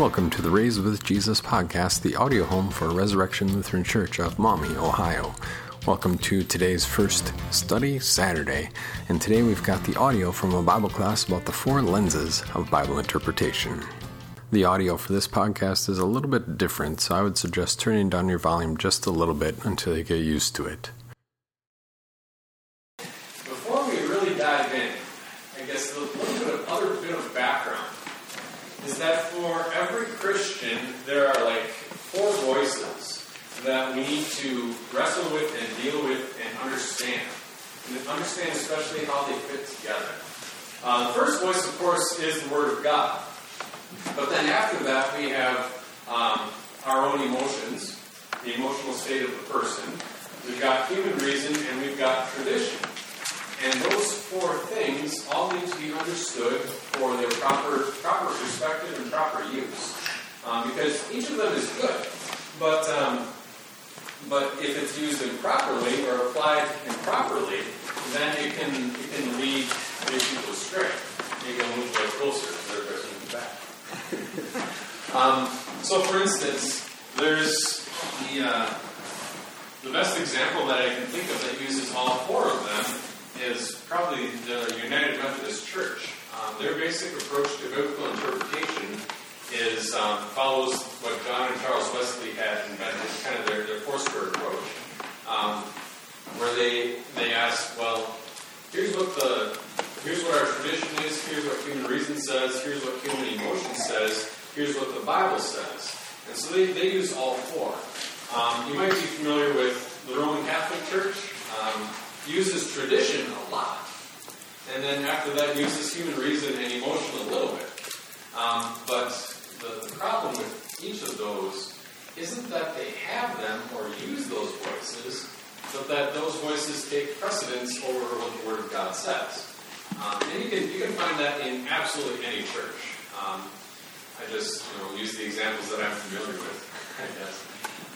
Welcome to the Raised with Jesus podcast, the audio home for Resurrection Lutheran Church of Maumee, Ohio. Welcome to today's first study Saturday, and today we've got the audio from a Bible class about the four lenses of Bible interpretation. The audio for this podcast is a little bit different, so I would suggest turning down your volume just a little bit until you get used to it. Before we really dive in, I guess a little bit of other bit of background is that for every Christian, there are like four voices that we need to wrestle with and deal with and understand. And understand especially how they fit together. Uh, the first voice, of course, is the Word of God. But then after that, we have um, our own emotions, the emotional state of the person. We've got human reason, and we've got tradition. And those four things all need to be understood for their proper, proper perspective and proper use. Um, because each of them is good. But, um, but if it's used improperly or applied improperly, then it can, it can lead, people astray. Maybe I'll move a little closer because they're pressing back. um, so, for instance, there's the, uh, the best example that I can think of that uses all four of them is probably the United Methodist Church. Um, their basic approach to biblical interpretation is um, follows what John and Charles Wesley had invented, kind of their, their Foursquare approach, um, where they they ask, well, here's what the here's what our tradition is, here's what human reason says, here's what human emotion says, here's what the Bible says, and so they, they use all four. Um, you might be familiar with the Roman Catholic Church. Um, uses tradition a lot. And then after that, uses human reason and emotion a little bit. Um, but the, the problem with each of those isn't that they have them or use those voices, but that those voices take precedence over what the Word of God says. Um, and you can, you can find that in absolutely any church. Um, I just you know, use the examples that I'm familiar with, I guess.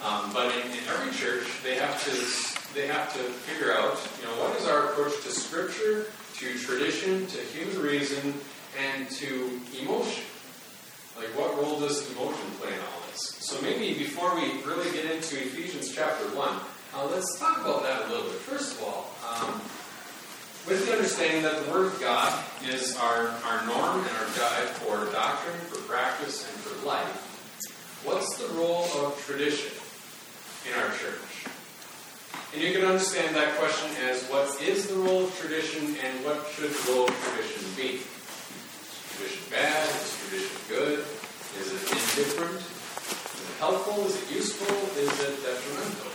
Um, but in, in every church, they have to they have to figure out, you know, what is our approach to Scripture, to tradition, to human reason, and to emotion? Like, what role does emotion play in all this? So maybe before we really get into Ephesians chapter 1, uh, let's talk about that a little bit. First of all, um, with the understanding that the Word of God is our, our norm and our guide for doctrine, for practice, and for life, what's the role of tradition in our church? And you can understand that question as what is the role of tradition and what should the role of tradition be? Is tradition bad? Is tradition good? Is it indifferent? Is it helpful? Is it useful? Is it detrimental?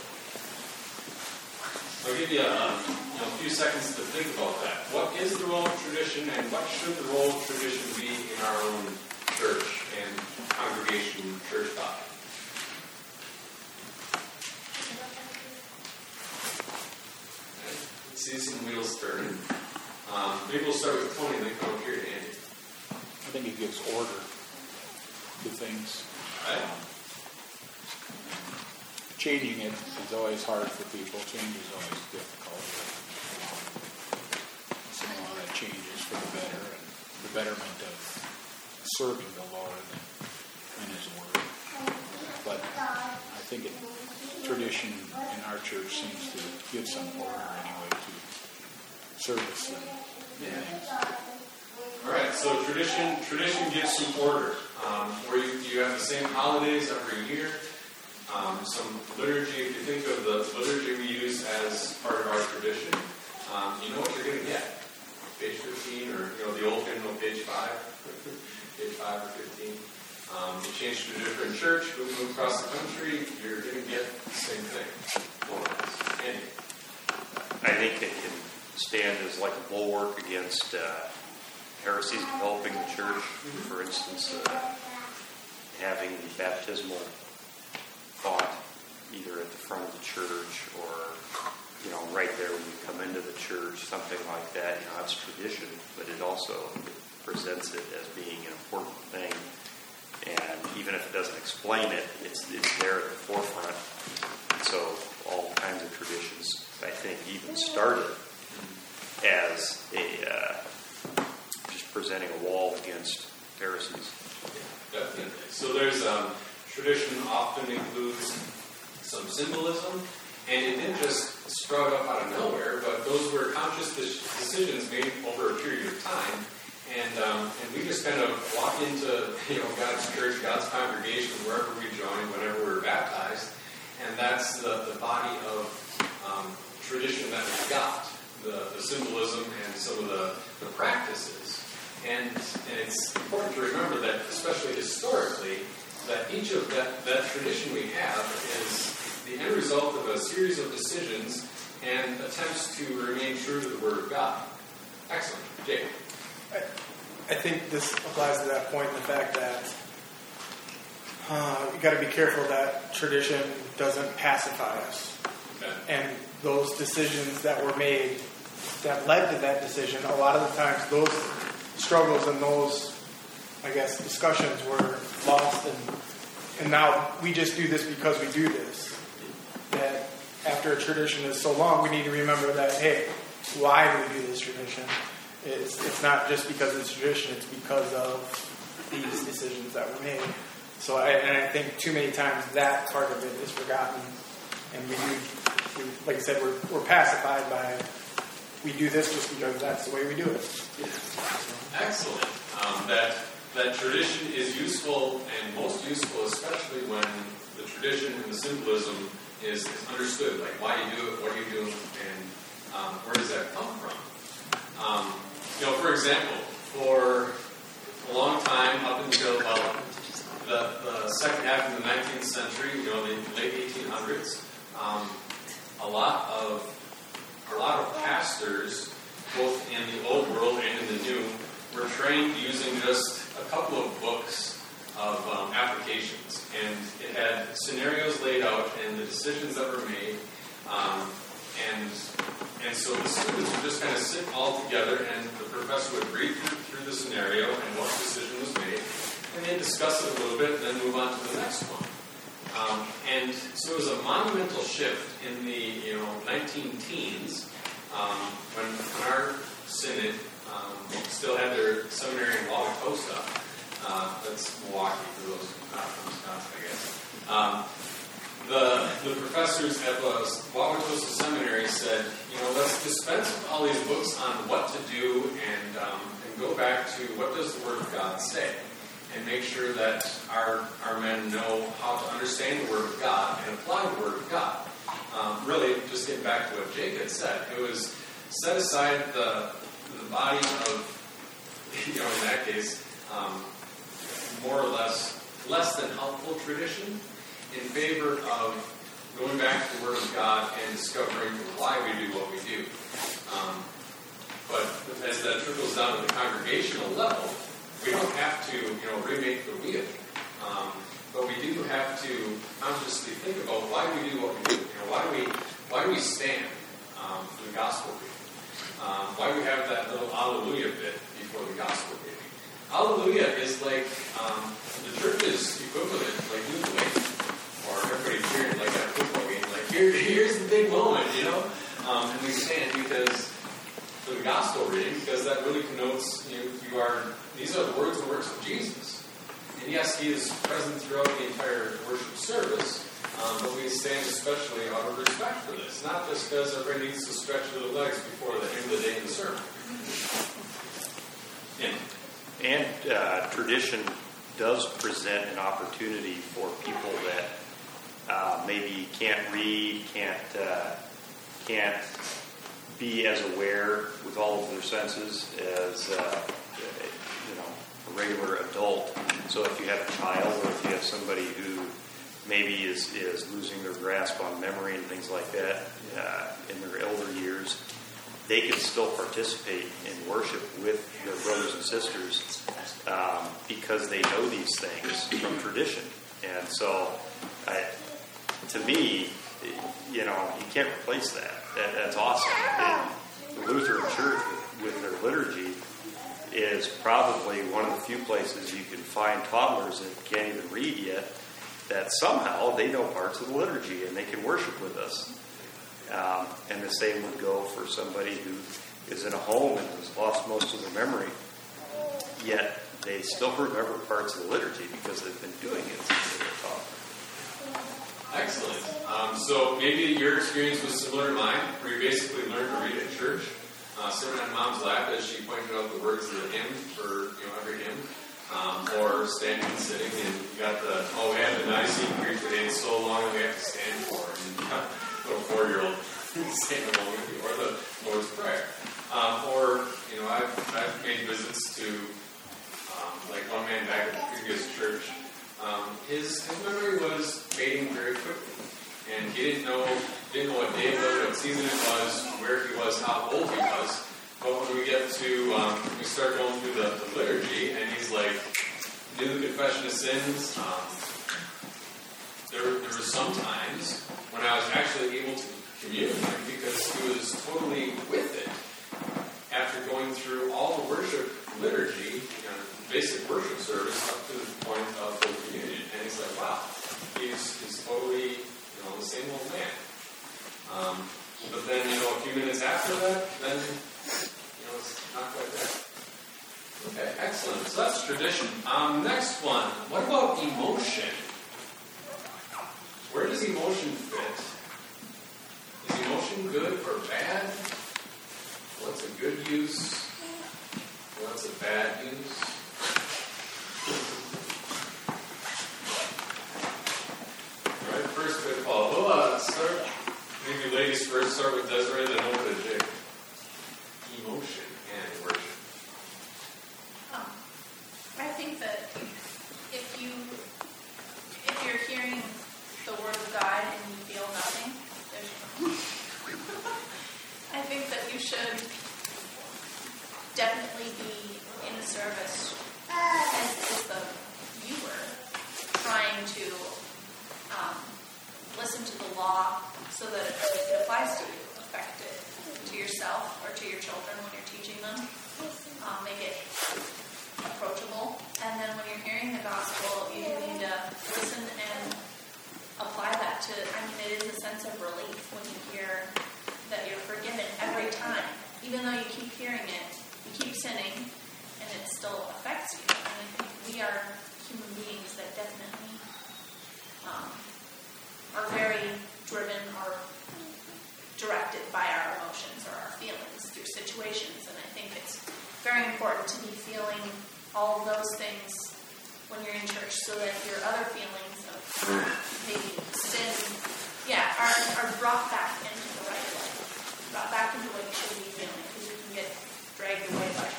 I'll give you a, you know, a few seconds to think about that. What is the role of tradition and what should the role of tradition be in our own church and congregation church body? see some wheels turning. Um, maybe we'll start with Tony then come up here to Andy. I think it gives order to things. Um, changing it is always hard for people. Change is always difficult. So a lot that changes for the better and the betterment of serving the Lord and His Word. But I think it, tradition in our church seems to give some order anyway to service and things. So tradition tradition gives some order. Um, where you, you have the same holidays every year. Um, some liturgy. If you think of the liturgy we use as part of our tradition, um, you know what you're going to get. Page 15, or you know the old hymnal, page five, page five or 15. Um, you change to a different church, move, move across the country, you're going to get the same thing. More. I think it can stand as like a bulwark against uh, heresies developing the church. For instance, uh, having the baptismal thought either at the front of the church or you know right there when you come into the church, something like that. You know, that's tradition, but it also presents it as being an important thing. And even if it doesn't explain it, it's, it's there at the forefront. So all kinds of traditions, I think, even started as a uh, presenting a wall against heresies. Yeah, definitely. So there's um, tradition often includes some symbolism, and it didn't just sprout up out of nowhere, but those were conscious decisions made over a period of time. And, um, and we just kind of walk into you know God's church, God's congregation, wherever we join, whenever we're baptized, and that's the, the body of um, tradition that we've got, the, the symbolism and some of the, the practices. And, and it's important to remember that, especially historically, that each of that, that tradition we have is the end result of a series of decisions and attempts to remain true to the Word of God. Excellent. Jake. I, I think this applies to that point in the fact that uh, you got to be careful that tradition doesn't pacify us. Okay. And those decisions that were made that led to that decision, a lot of the times those struggles and those, I guess, discussions were lost. And, and now we just do this because we do this. That after a tradition is so long, we need to remember that, hey, why do we do this tradition? It's, it's not just because it's tradition, it's because of these decisions that were made. So, I, and I think too many times that part of it is forgotten. And we do, we, like I said, we're, we're pacified by we do this just because that's the way we do it. Excellent. Um, that that tradition is useful and most useful, especially when the tradition and the symbolism is, is understood. Like why you do it, what you doing, and um, where does that come from? Um, you know, for example, for a long time up until about the, the second half of the 19th century, you know, the late 1800s, um, a lot of a lot of pastors, both in the old world and in the new, were trained using just a couple of books of um, applications, and it had scenarios laid out and the decisions that were made. Um, and and so the students would just kind of sit all together, and the professor would read through, through the scenario and what decision was made, and they'd discuss it a little bit, and then move on to the next one. Um, and so it was a monumental shift in the you know 19 teens um, when, when our synod um, still had their seminary in Wauwatosa. Uh, that's Milwaukee for those not from Wisconsin, I guess. Um, the, the professors at the Wauwatosa Seminary said, you know, let's dispense with all these books on what to do and, um, and go back to what does the Word of God say and make sure that our, our men know how to understand the Word of God and apply the Word of God. Um, really, just getting back to what Jake had said, it was set aside the, the body of, you know, in that case, um, more or less less than helpful tradition in favor of going back to the Word of God and discovering why we do what we do. Um, but as that trickles down to the congregational level, we don't have to, you know, remake the wheel. Um, but we do have to consciously think about why we do what we do. You know, why do we why do we stand um, for the gospel reading? Um, why do we have that little Alleluia bit before the gospel reading? Alleluia is like um, the church's equivalent, like Wave, or everybody cheering like at a football game. Like here, here's the big moment, you know. Um, and we stand because for the gospel reading, because that really connotes you, you are these are the words and works of Jesus. And yes, he is present throughout the entire worship service, um, but we stand especially out of respect for this, not just because everybody needs to stretch their legs before the end of the day in the sermon. Yeah. And uh, tradition does present an opportunity for people that uh, maybe can't read, can't uh, can't be as aware with all of their senses as uh, you know a regular adult. So if you have a child or if you have somebody who maybe is, is losing their grasp on memory and things like that uh, in their elder years, they can still participate in worship with their brothers and sisters um, because they know these things from tradition. And so, I, to me, you know, you can't replace that. that that's awesome. And the Lutheran Church, with, with their liturgy, is probably one of the few places you can find toddlers that can't even read yet that somehow they know parts of the liturgy and they can worship with us. Um, and the same would go for somebody who is in a home and has lost most of their memory, yet they still remember parts of the liturgy because they've been doing it since they were taught. Excellent. Um, so maybe your experience was similar to mine, where you basically learned to read at church, uh, sitting on mom's lap as she pointed out the words of the hymn for you know every hymn, um, or standing and sitting, and you got the oh we had the Nicene Creed today, it's so long we have to stand for it, and got little four year old saying with you, or the Lord's Prayer, um, or you know I've I've made visits to um, like one man back at the previous church um, his, his memory was fading very quickly. And he didn't know didn't know what day it was, what season it was, where he was, how old he was. But when we get to um, we start going through the, the, liturgy, and he's like, do the confession of sins. Um, there, there were some times when I was actually able to commune because he was totally with it. After going through all the worship liturgy, you know, basic worship service up to the point of full communion. And he's like, wow, he's, he's totally, you know, the same old man. Um, but then, you know, a few minutes after that, then, you know, it's not quite there. Okay, excellent. So that's tradition. Um, next one. What about emotion? Where does emotion fit? Is emotion good or bad? What's a good use? What's a bad use? All right, first with Paul. We'll uh, start, maybe ladies first, start with Desiree, then over to Jake. Emotion and worship. Um, I think that if you if you're hearing the word of God and you feel nothing, I think that you should definitely be in the service as is the viewer trying to um, listen to the law so that it, it applies to you, affect it to yourself or to your children when you're teaching them, um, make it approachable. And then when you're hearing the gospel, you need to listen and apply that to, I mean, it is a sense of relief when you hear that you're forgiven every time. Even though you keep hearing it, you keep sinning, and it still affects you. And I think we are human beings that definitely um, are very driven or directed by our emotions or our feelings through situations. And I think it's very important to be feeling all of those things when you're in church so that your other feelings of maybe sin, yeah, are, are brought back into the right way, brought back into what you should be feeling because you can get dragged away by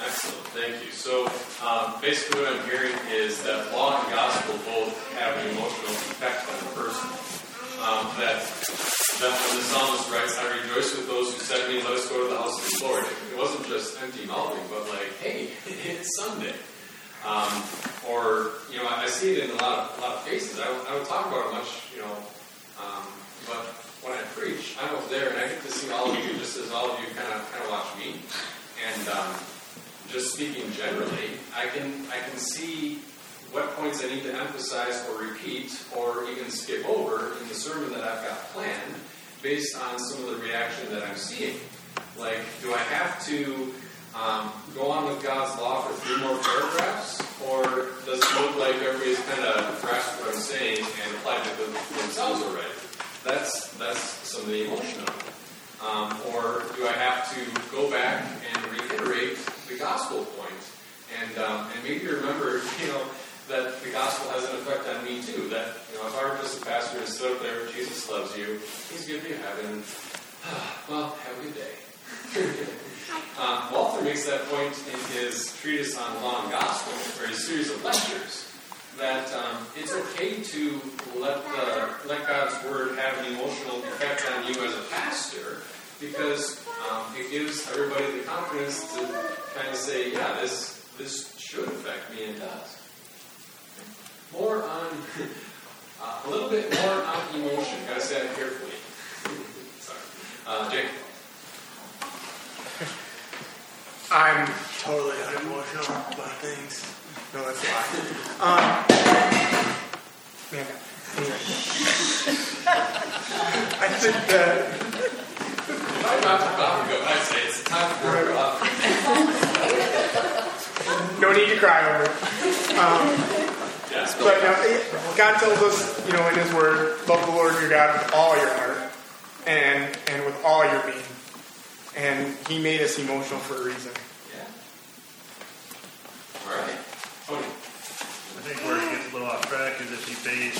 Excellent, thank you. So um, basically, what I'm hearing is that law and gospel both have an emotional effect on the person. Um, that that when the psalmist writes, "I rejoice with those who said to me, let us go to the house of the Lord." It wasn't just empty mouthing, but like, "Hey, it's Sunday." Um, or you know, I, I, see it in a lot of a lot of faces. I, I don't talk about it much, you know, um, but when I preach, I'm up there and I get to see all of you, just as all of you kind of kind of watch me, and um, just speaking generally, I can I can see what points I need to emphasize or repeat or even skip over in the sermon that I've got planned based on some of the reaction that I'm seeing. Like, do I have to um, go on with God's law for three more paragraphs, or does it look like everybody's kind of grasped what I'm saying and applied it to themselves already? That's that's some of the emotion of it. Um, or do I have to go back and reiterate the gospel point? And, um, and maybe remember, you know, that the gospel has an effect on me too. That, you know, if I were just a pastor and stood up there, Jesus loves you, he's giving you heaven, well, have a good day. um, Walther makes that point in his treatise on and gospel, or his series of lectures that um, it's okay to let the, let God's word have an emotional effect on you as a pastor, because um, it gives everybody the confidence to kind of say, yeah, this this should affect me and does. More on uh, a little bit more on emotion. Gotta say that carefully. Sorry, uh, Jake. I'm totally unemotional about things. No, that's a lie. Um, yeah, anyway. I think that. I about to go, I say it's time for a cry over it. Um, Yes. but no, God tells us, you know, in His Word, love the Lord your God with all your heart and and with all your being. And He made us emotional for a reason. Yeah. All right. Tony. I think where it gets a little off track is if you base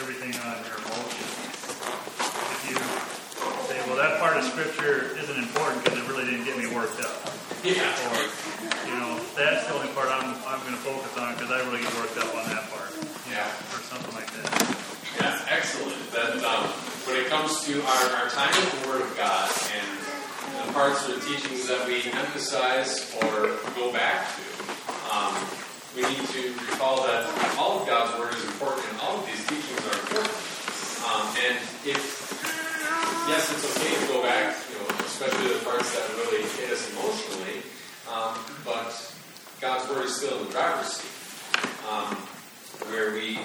everything on your emotions. If you say, well, that part of scripture isn't important because it really didn't get me worked up. Yeah. Or, you know, that's the only part I'm, I'm going to focus on because I really get worked up on that part. Yeah. Or something like that. Yeah, excellent. That um, when it comes to our, our time with the Word of God and the parts or the teachings that we emphasize or go back to, um, we need to recall that all of God's Word Is still in the driver's seat. Um, where we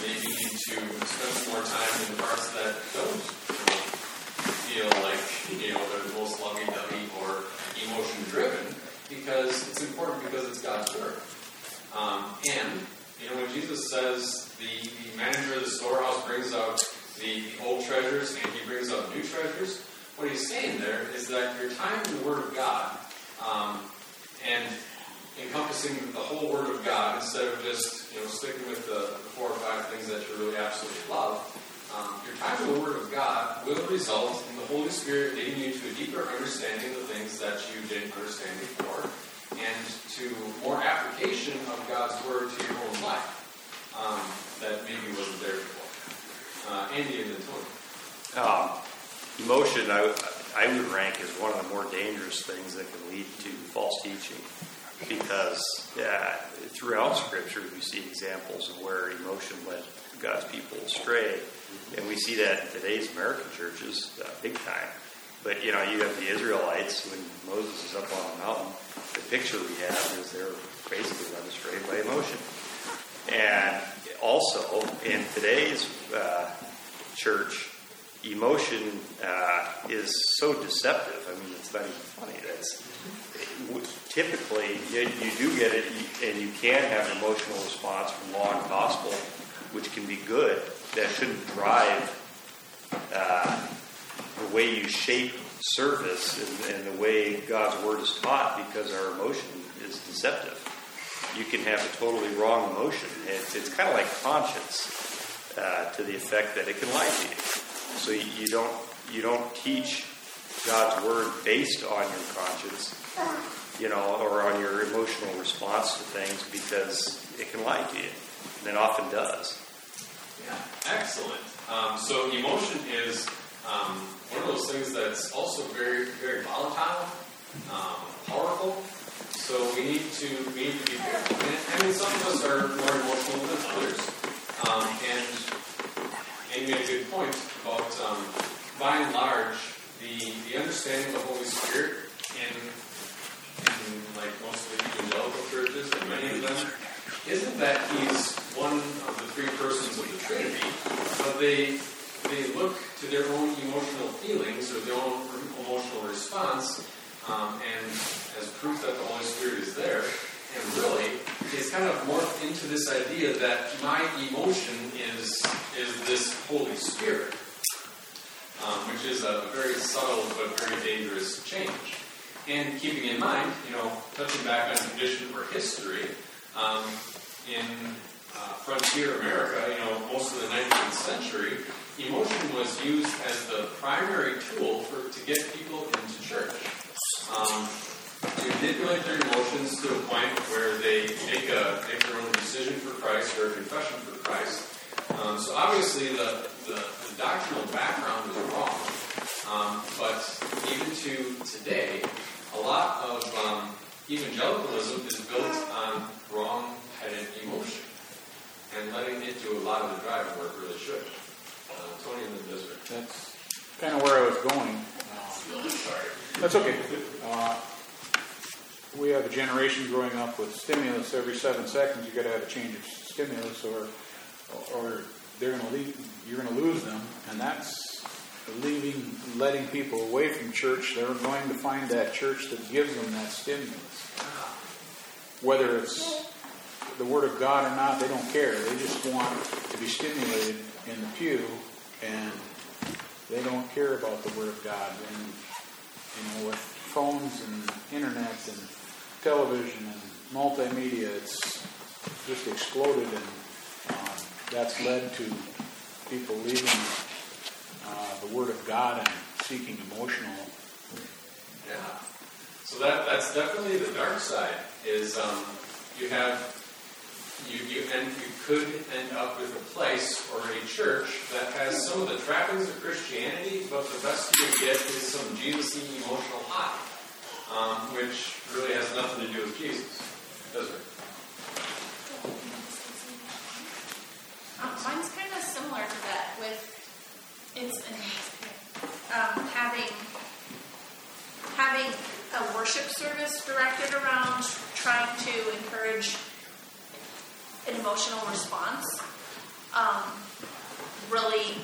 maybe need to spend some more time in the parts that don't feel like you know they're the most lovey-dovey or emotion-driven, because it's important because it's God's word. Um, and you know when Jesus says the, the manager of the storehouse brings out the, the old treasures and he brings out new treasures, what he's saying there is that your time in the Word of God um, and encompassing the whole Word of God instead of just you know sticking with the, four or five things that you really absolutely love. Um, your time in the Word of God will result in the Holy Spirit leading you to a deeper understanding of the things that you didn't understand before, and to more application of God's Word to your own life um, that maybe wasn't there before. Uh, Andy and Tony. Um, emotion, I, I would rank as one of the more dangerous things that can lead to false teaching. Because yeah, throughout Scripture, we see examples of where emotion led God's people astray. And we see that in today's American churches, uh, big time. But, you know, you have the Israelites, when Moses is up on the mountain, the picture we have is they're basically led astray by emotion. And also, in today's uh, church, emotion uh, is so deceptive. I mean, it's not even funny. That's typically you, you do get it, and you can have an emotional response from law and gospel, which can be good. That shouldn't drive uh, the way you shape service and, and the way God's word is taught, because our emotion is deceptive. You can have a totally wrong emotion. It's, it's kind of like conscience uh, to the effect that it can lie to you. So you, you don't you don't teach God's word based on your conscience, you know, or on your emotional response to things because it can lie to you, and it often does. Yeah, excellent. Um, so emotion is um, one of those things that's also very, very volatile, um, powerful. So we need to we need to be careful. And, I mean, some of us are more emotional than others. Um, and Amy made a good point about, um, by and large, the the understanding of the Holy Spirit in in like most of the evangelical churches, and many of them, isn't that he's one of the three persons of the Trinity, but they they look to their own emotional feelings or their own emotional response, um, and as proof that the Holy Spirit is there. And really, it's kind of morphed into this idea that my emotion is is this Holy Spirit, um, which is a very subtle but very dangerous change. And keeping in mind, you know, touching back on tradition or history, um, in uh, frontier America, you know, most of the 19th century, emotion was used as the primary tool for to get people into church. Um, to manipulate their emotions to a point where they make a make their own decision for Christ or a confession for Christ. Um, so obviously the, the, the doctrinal background is wrong. Um, but even to today, a lot of um, evangelicalism is built on wrong-headed emotion and letting it do a lot of the driving where it really should. Uh, Tony and the Desert. That's kind of where I was going. Uh, Sorry. That's okay. Uh, we have a generation growing up with stimulus every seven seconds. You got to have a change of stimulus, or or they're going to leave. You're going to lose them, and that's leaving, letting people away from church. They're going to find that church that gives them that stimulus. Whether it's the Word of God or not, they don't care. They just want to be stimulated in the pew, and they don't care about the Word of God. And you know, with phones and internet and television and multimedia, it's just exploded, and um, that's led to people leaving uh, the Word of God and seeking emotional. Yeah. So that that's definitely the dark side. Is um, you have you you and you could end up with a place or a church that has some of the trappings of Christianity, but the best you get is some Jesus-y emotional high, um, which really has nothing to do with Jesus, does it? Um, mine's kind of similar to that with it's um, having having a worship service directed around trying to encourage an emotional response. Um, really,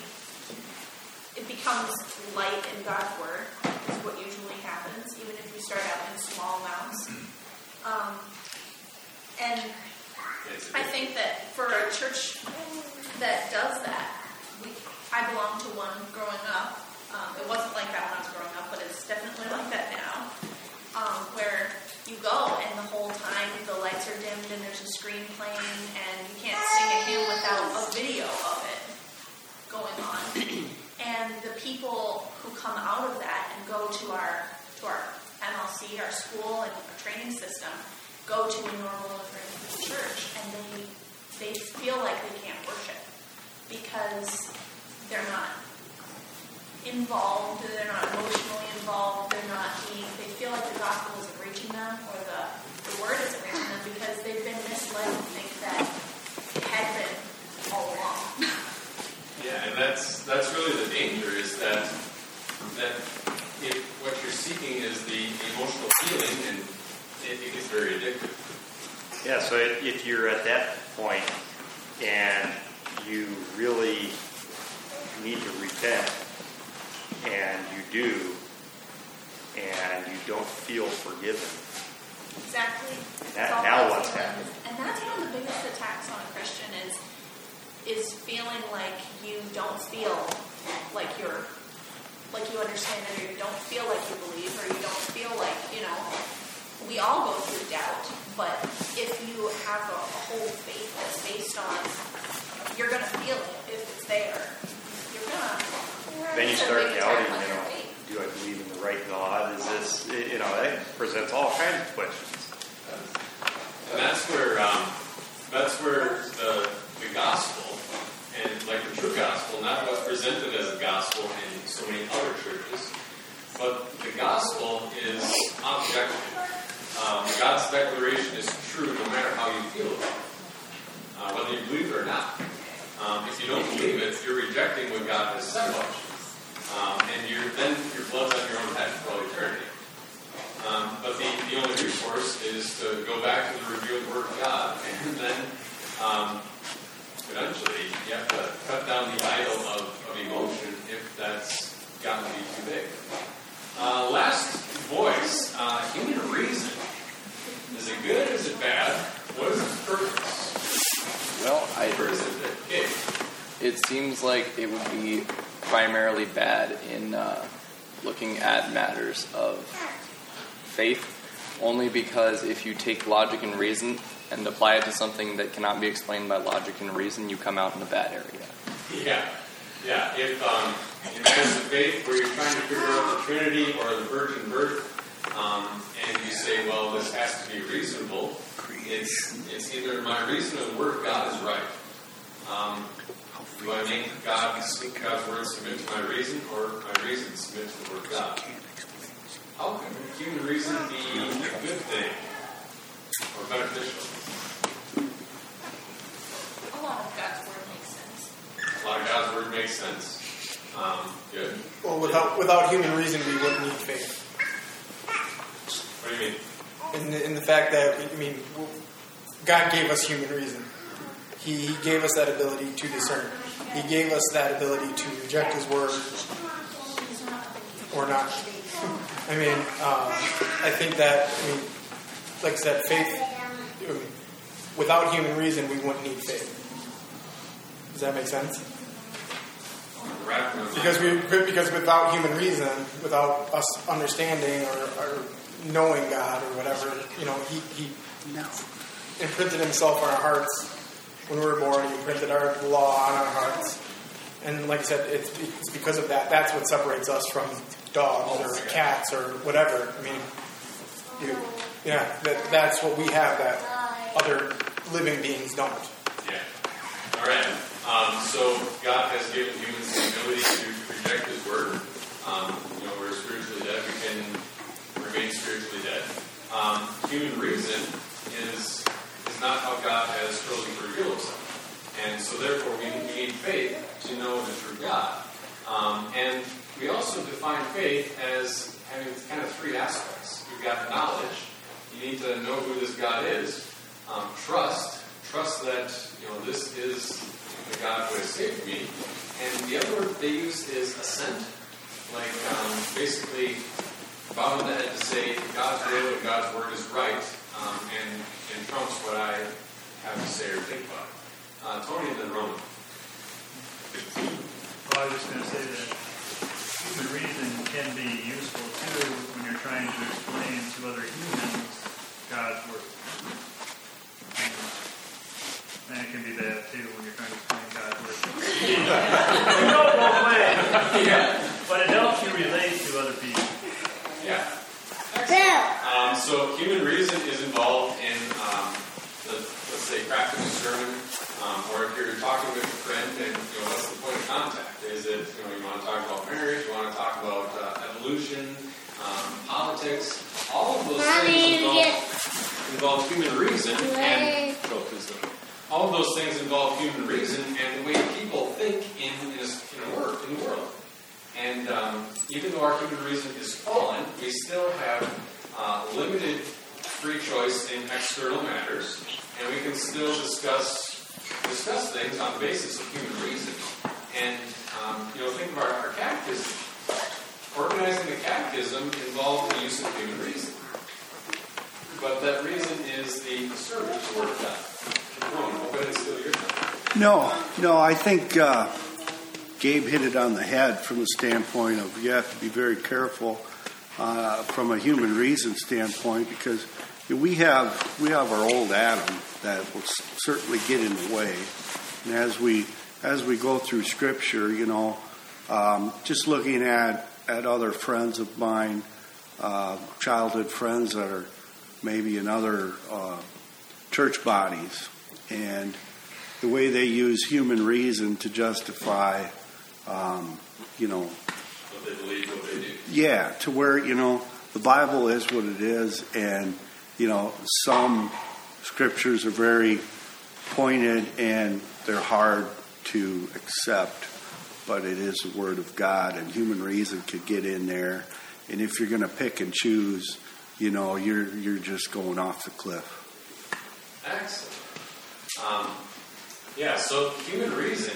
it becomes light in God's word is what usually happens, even if you start out in small amounts. Um, and I think that for a church that does that, we, I belong to one growing up. Um, it wasn't like that when I was growing up, but it's definitely like that now. Um, where you go and the whole time the lights are dimmed and there's a screen playing and you can't sing a hymn without a video of it going on. and the people who come out of that and go to our to our MLC, our school, and our training system, go to a normal Lutheran church and they they feel like they can't worship because they're not involved, they're not emotionally involved, they're not being, they feel like the gospel isn't reaching them or the, the word isn't reaching them because they've been misled to think that it had been all along. Yeah, and that's that's really the danger is that that if what you're seeking is the emotional feeling, and it, it gets very addictive. Yeah, so if you're at that point and you really need to repent, and you do, and you don't feel forgiven. Exactly. That, now what's happening? And that's one of the biggest attacks on a Christian is is feeling like you don't feel like you're like you understand it or you don't feel like you believe or you don't feel like, you know, we all go through doubt, but if you have a, a whole faith that's based on you're gonna feel it if it's there. You're gonna Then you start doubting, you know, do I believe in the right God? Is this, you know, that presents all kinds of questions. And that's where um, that's where the the gospel and like the true gospel, not what's presented as a gospel in so many other churches, but the gospel is objective. Um, God's declaration is true no matter how you feel about it, uh, whether you believe it or not. Um, if you don't believe it, you're rejecting what God has said about you, um, and you're then your blood's on your own head for all eternity. Um, but the, the only recourse is to go back to the revealed Word of God, and then um, eventually you have to cut down the idol of, of emotion if that's gotten to be too big. Uh, last voice, uh, human reason. Is it good? Is it bad? What is its purpose? Well, I, Or is it big? it seems like it would be primarily bad in uh, looking at matters of faith, only because if you take logic and reason and apply it to something that cannot be explained by logic and reason, you come out in a bad area. Yeah, yeah. If um, in matters of faith, where you're trying to figure out the Trinity or the virgin birth, um, and you say, "Well, this has to be reasonable," it's it's either my reason or the Word of God is right. Um, do I make God's God's word submit to my reason, or my reason submit to the Word of God? How can human reason be a good thing or beneficial? A lot of God's word makes sense. A lot of God's word makes sense. Um, good. Well, without without human reason, we wouldn't need faith. What do you mean? In the, in the fact that I mean, God gave us human reason. He, he gave us that ability to discern. He gave us that ability to reject His word or not. I mean, um, I think that I mean, like I said, faith. I mean, without human reason, we wouldn't need faith. Does that make sense? Because we because without human reason, without us understanding or, or knowing God or whatever, you know, He He imprinted Himself on our hearts when we were born. He imprinted our law on our hearts, and like I said, it's, it's because of that. That's what separates us from dogs or cats or whatever. I mean, you, yeah, that, that's what we have that other living beings don't. Yeah. All right. Um, so God has given humans the ability to reject His word. Um, you know, we're spiritually dead. We can remain spiritually dead. Um, human reason is is not how God has chosen to reveal Himself, and so therefore we, need faith to know the true God. Um, and we also define faith as having kind of three aspects. You've got knowledge. You need to know who this God is. Um, trust. Trust that you know this is the God who has saved me. And the other word they use is assent, like um, basically bowing the head to say God's will and God's word is right, um, and, and trumps what I have to say or think about. Uh, Tony and then Roman. Well, I was just going to say that human reason can be useful too when you're trying to explain to other humans God's word. And it can be bad too when you're trying to explain God's word. you know both ways. Yeah. But it helps you relate to other people. Yeah. Um, so human reason is involved in, um, the, let's say, crafting a sermon, um, or if you're talking with a friend, and you know, what's the point of contact? Is it you know you want to talk about marriage, you want to talk about uh, evolution, um, politics, all of those things involve, involve human reason, and all of those things involve human reason and the way people think in a, in, a world, in the world. And um, even though our human reason is fallen, we still have uh, limited free choice in external matters, and we can still discuss discuss things on the basis of human reason. And um, you know, think of our, our catechism. Organizing the catechism involved the use of human reason, but that reason is the servant of the Word of time. No, no, I think uh, Gabe hit it on the head from the standpoint of you have to be very careful uh, from a human reason standpoint because we have we have our old Adam that will certainly get in the way, and as we as we go through Scripture, you know, um, just looking at at other friends of mine, uh, childhood friends that are maybe in other uh, church bodies, and the way they use human reason to justify, um, you know, What they believe, what they do. yeah, to where, you know, the Bible is what it is, and, you know, some scriptures are very pointed and they're hard to accept, but it is the Word of God, and human reason could get in there. And if you're going to pick and choose, you know, you're, you're just going off the cliff. Excellent. Um, yeah, so human reason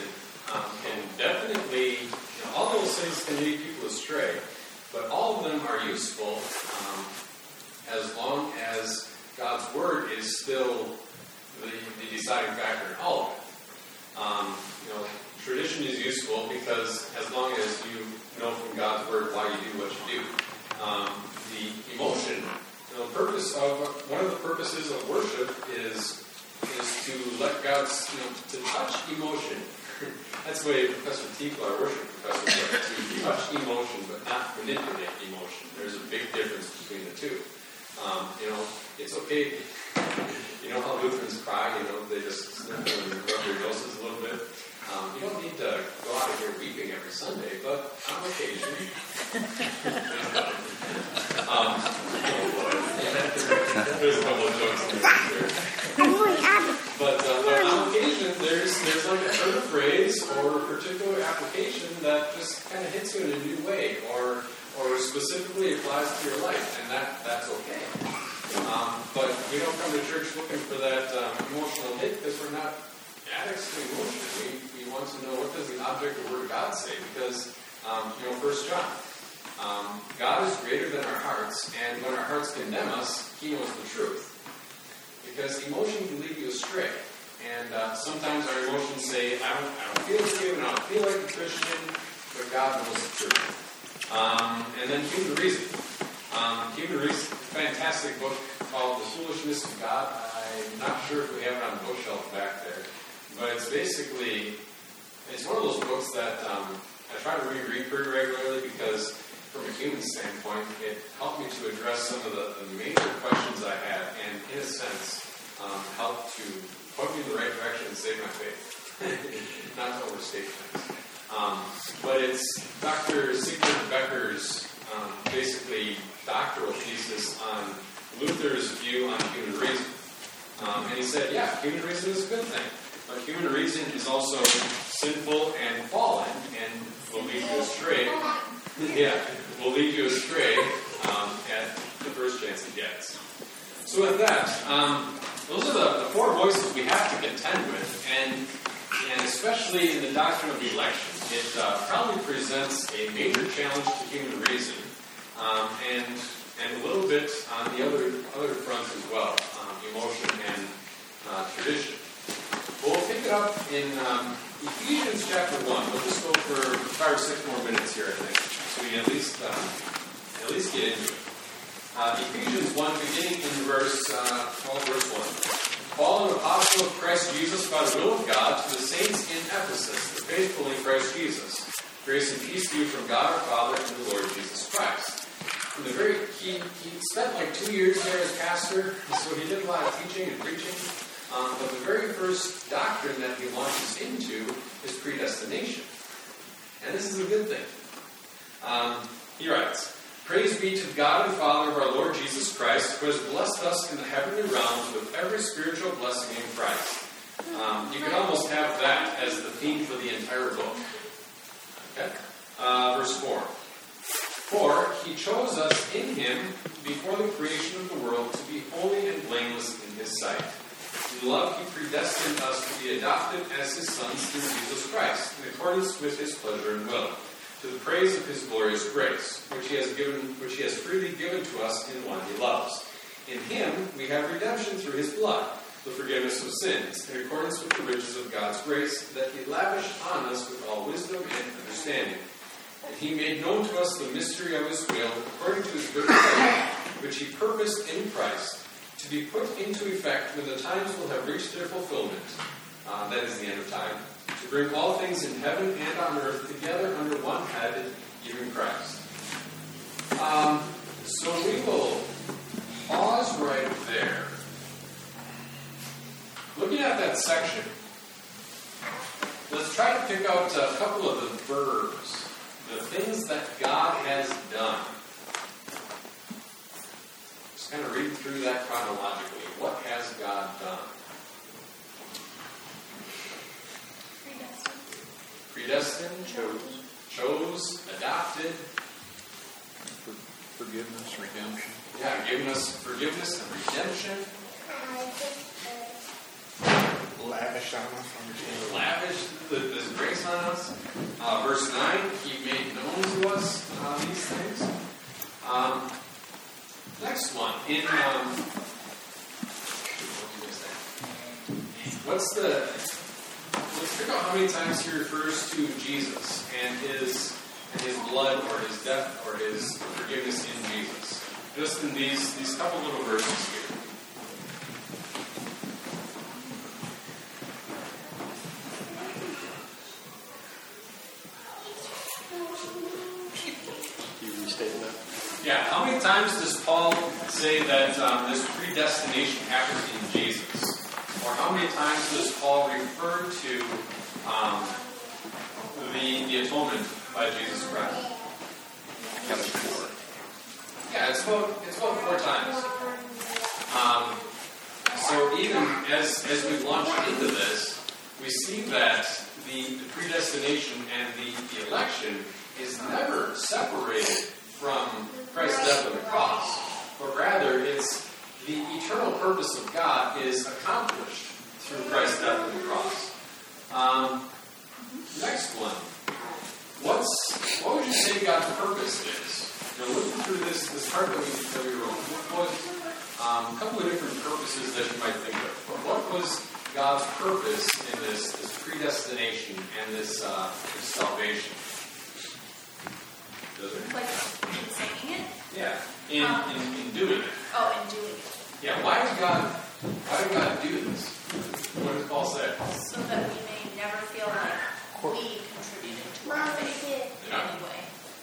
um, can definitely, all those things can lead people astray, but all of them are useful um, as long as God's Word is still the, the deciding factor in all of it. Um, you know, tradition is useful because as long as you know from God's Word why you do what you do. Um, the emotion, you know, the purpose of one of the purposes of worship is is to let God's, you know, to touch emotion. That's the way Professor Tinkle, our worship professor, said, to touch emotion but not manipulate emotion. There's a big difference between the two. Um, you know, it's okay. You know how Lutherans cry, you know, they just sniffle and rub their noses a little bit. Um, you don't need to go out of here weeping every Sunday, but on occasion. um, oh boy. There's a couple of jokes there. But, uh, but on occasion, there's there's like a turn of phrase or a particular application that just kind of hits you in a new way, or or specifically applies to your life, and that that's okay. Um, but we don't come to church looking for that um, emotional hit because we're not addicts to emotion. We, we want to know what does the object of the Word of God say because um, you know First John. Um, God is greater than our hearts, and when our hearts condemn us, He knows the truth. because emotion can lead you astray. And uh, sometimes our emotions say, I don't, I don't feel forgiven, I don't feel like a Christian, but God knows the truth. Um, and then human reason. Um, human reason, fantastic book called The Foolishness of God. I'm not sure if we have it on the bookshelf back there, but it's basically it's one of those books that um, I try to reread pretty regularly because, from a human standpoint, it helped me to address some of the, the major questions I had, and in a sense, um, helped to point me in the right direction and save my faith. Not to overstate things. Um, but it's Dr. Siegbert Becker's um, basically doctoral thesis on Luther's view on human reason. Um, and he said, yeah, human reason is a good thing. But human reason is also sinful and fallen and will lead you astray. Yeah, will lead you astray um, at the first chance it gets. So with that, um, those are the, the, four voices we have to contend with, and and especially in the doctrine of election, it uh, probably presents a major challenge to human reason, um, and and a little bit on the other other fronts as well, um, emotion and uh, tradition. We'll pick it up in um, Ephesians chapter 1. We'll just go for five or six more minutes here, I think, so we at least, um, at least get into it. Uh, Ephesians 1, beginning in verse, uh, 12, verse 1. Paul, an apostle of Christ Jesus by the will of God, to the saints in Ephesus, the faithful in Christ Jesus. Grace and peace to you from God our Father and the Lord Jesus Christ. From the very, he, he spent like two years there as pastor, so he did a lot of teaching and preaching. Um, but the very first doctrine that he launches into is predestination. And this is a good thing. Um, he writes, Praise be to God and Father of our Lord Jesus Christ, who has blessed us in the heavenly realms with every spiritual blessing in Christ. Um, you can almost have that as the theme for the entire book. Okay? Uh, verse 4. For he chose us in him before the creation of the world to be holy and blameless in his sight. In love, he predestined us to be adopted as his sons through Jesus Christ, in accordance with his pleasure and will, to the praise of his glorious grace, which he has given, which he has freely given to us in one he loves. In him we have redemption through his blood, the forgiveness of sins, in accordance with the riches of God's grace that he lavished on us with all wisdom and understanding. And he made known to us the mystery of his will, according to his good pleasure, which he purposed in Christ to be put into effect when the times will have reached their fulfillment. Uh, that is the end of time. To bring all things in heaven and on earth together under one head, even Christ. Um, so we will pause right there. Looking at that section, let's try to pick out a couple of the verbs, the things that God has done Just kind of read through that chronologically. What has God done? Predestined. Chose, chose, adopted. For, forgiveness, redemption. Yeah, given us forgiveness and redemption. Lavish on us. Lavish this grace on us. Uh, verse 9, He made known to us uh, these things. Um, Next one. In um, what's the let's figure out how many times he refers to Jesus and his and his blood or his death or his forgiveness in Jesus. Just in these these couple little verses here. Yeah, how many times does Paul say that um, this predestination happens in Jesus? Or how many times does Paul refer to um, the, the atonement by Jesus Christ? Yeah, it's about, it's about four times. Um, so even as, as we launch into this, we see that the, the predestination and the, the election is never separated from Christ's death on the cross, but rather it's the eternal purpose of God is accomplished through Christ's death on the cross. Um, next one. What's what would you say God's purpose is? You're looking through this this part that we, that we wrote. What was um, a couple of different purposes that you might think of? What was God's purpose in this, this predestination and this, uh, this salvation? Like saying it. Yeah, in, Um. in, in doing it. Oh, in doing it. Yeah, why did God, why did God do this? What does Paul say? So that we may never feel like we contributed to our faith in Yeah. any way.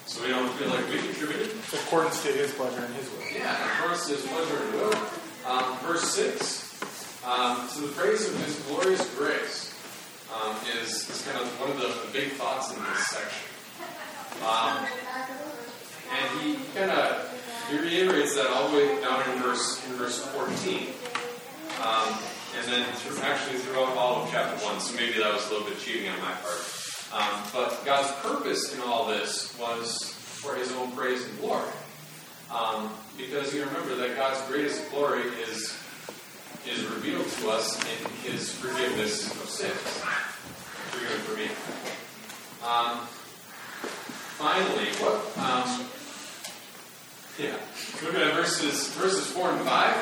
So we don't feel like we contributed? In accordance to his pleasure and his will. Yeah, in accordance to his pleasure and will. Um, verse 6, um, to the praise of his glorious grace, um, is, is kind of one of the, the big thoughts in this section. Um, and he kind of he reiterates that all the way down in verse in verse 14. Um, and then through, actually throughout all of chapter 1, so maybe that was a little bit cheating on my part. Um, but God's purpose in all this was for his own praise and glory. Um, because you remember that God's greatest glory is is revealed to us in His forgiveness of sins. Forgiven for me. Um, finally, what? Um, yeah, looking at verses verses four and five.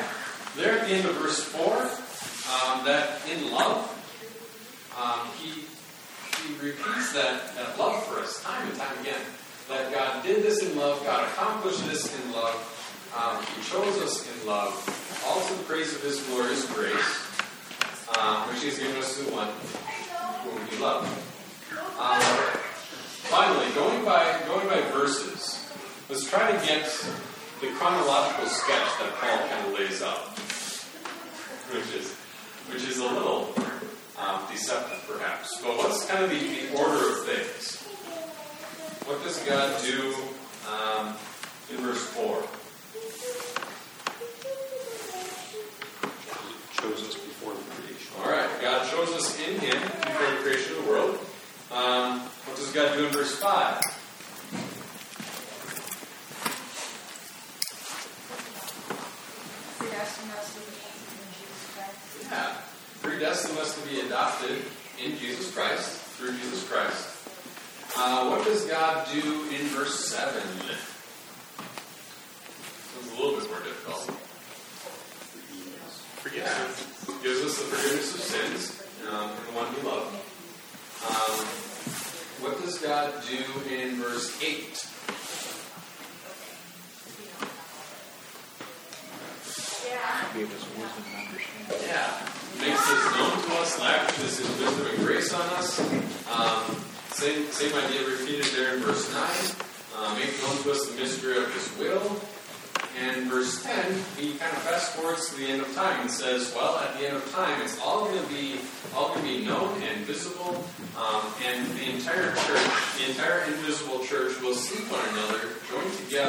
There at the end of verse four, um, that in love, um, he he repeats that, that love for us time and time again. That God did this in love, God accomplished this in love, um, He chose us in love, all to the praise of His glorious grace, um, which He has given us to the one whom He loved. Um, finally, going by going by verses, let's try to get the chronological sketch that Paul kind of lays out, which is which is a little um, deceptive, perhaps. But what's kind of the, the order of things? What does God do um, in verse 4? Chose us before the creation. All right, God chose us in Him before the creation of the world. Um, what does God do in verse 5? Predestined us to be in Jesus Christ. Yeah, predestined us to be adopted in Jesus Christ, through Jesus Christ. Uh, what does God do in verse 7? It's a little bit more difficult. Forgiveness. Gives us the forgiveness of sins, um, and the one we love. Um, what does God do in verse 8? Gave us wisdom and understanding. Yeah. Makes this known to us, lavishes his wisdom and grace on us. Um, same, same idea repeated there in verse 9. Uh, make known to us the mystery of his will. And verse 10, he kind of fast forwards to the end of time and says, well, at the end of time, it's all going to be all going to be known and visible, um, and the entire church, the entire invisible church, will see one another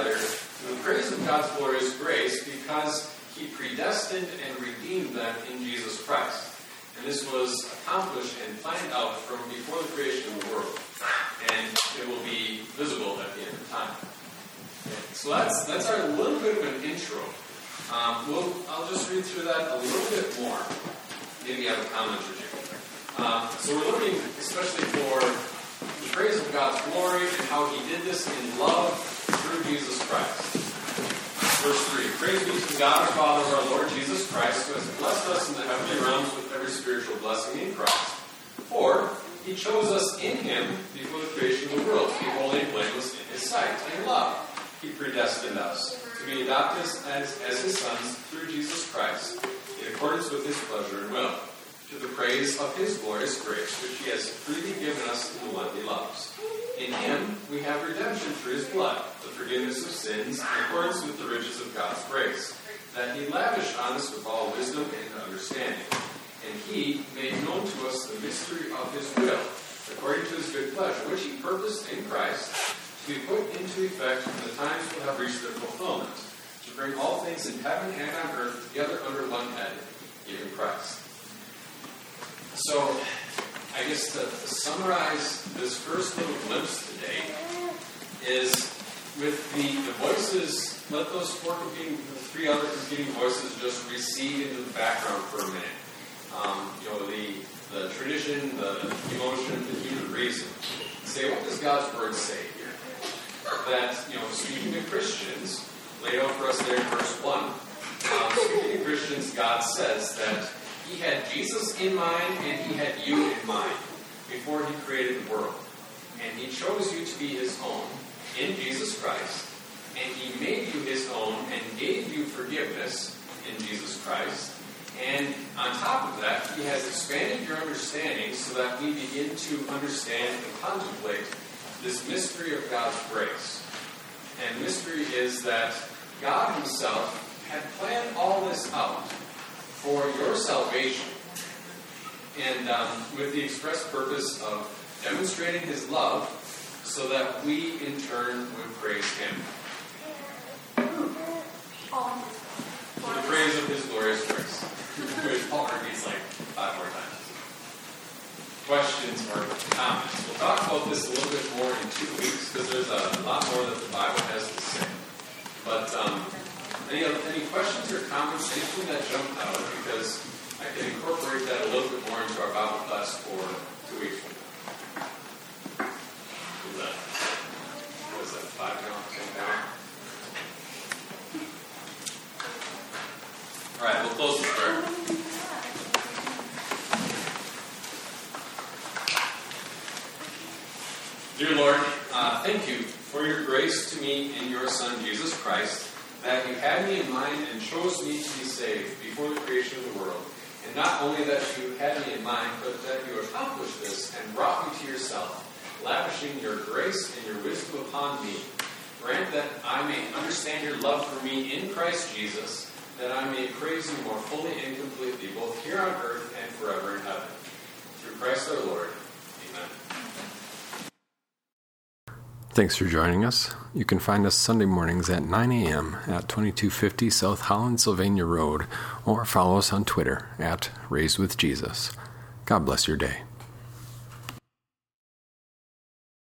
in the praise of God's glorious grace because he predestined and redeemed them in Jesus Christ. And this was accomplished and planned out from before the creation of the world. And it will be visible at the end of time. So that's that's our little bit of an intro. Um, we'll, I'll just read through that a little bit more. Maybe you have a comment or two. Um, so we're looking especially for the praise of God's glory and how He did this in love through Jesus Christ. Verse 3 Praise be to God, our Father, of our Lord Jesus Christ, who has blessed us in the heavenly realms with every spiritual blessing in Christ. For he chose us in him before the creation of the world to be holy and blameless in his sight. In love, he predestined us to be adopted as, as his sons through Jesus Christ, in accordance with his pleasure and will, to the praise of his glorious grace, which he has freely given us in the one he loves. In him we have redemption through his blood, the forgiveness of sins, in accordance with the riches of God's grace, that he lavished on us with all wisdom and understanding. And he made known to us the mystery of his will, according to his good pleasure, which he purposed in Christ to be put into effect when the times will have reached their fulfillment, to bring all things in heaven and on earth together under one head, even Christ. So, I guess to, summarize this first little glimpse today is with the, the voices, let those four competing, the three other competing voices just recede into the background for a minute. Um, you know, the, the tradition, the emotion, the human reason. Say, what does God's word say here? That, you know, speaking to Christians, laid out for us there in verse 1, um, speaking to Christians, God says that he had Jesus in mind and he had you in mind. before he created the world. And he chose you to be his own in Jesus Christ. And he made you his own and gave you forgiveness in Jesus Christ. And on top of that, he has expanded your understanding so that we begin to understand and contemplate this mystery of God's grace. And mystery is that God Himself had planned all this out for your salvation, and um, with the express purpose of demonstrating His love so that we in turn would praise Him. For the praise of His glorious grace. Which Paul repeats like five more times. Questions or comments? We'll talk about this a little bit more in two weeks because there's a lot more that the Bible has to say. But um, any, any questions or comments, anything that jumped out? Because I can incorporate that a little bit more into our Bible class for two weeks from now. That? What is that, five now, ten now? All right, we'll close this prayer. Dear Lord, uh, thank you for your grace to me in your Son, Jesus Christ that you had me in mind and chose me to be saved before the creation of the world. And not only that you had me in mind, but that you accomplished this and brought me to yourself, lavishing your grace and your wisdom upon me. Grant that I may understand your love for me in Christ Jesus, that I may praise you more fully and completely, both here on earth and forever in heaven. Through Christ our Lord. Thanks for joining us. You can find us Sunday mornings at 9 a.m. at 2250 South Holland, Sylvania Road, or follow us on Twitter at Raised with Jesus. God bless your day.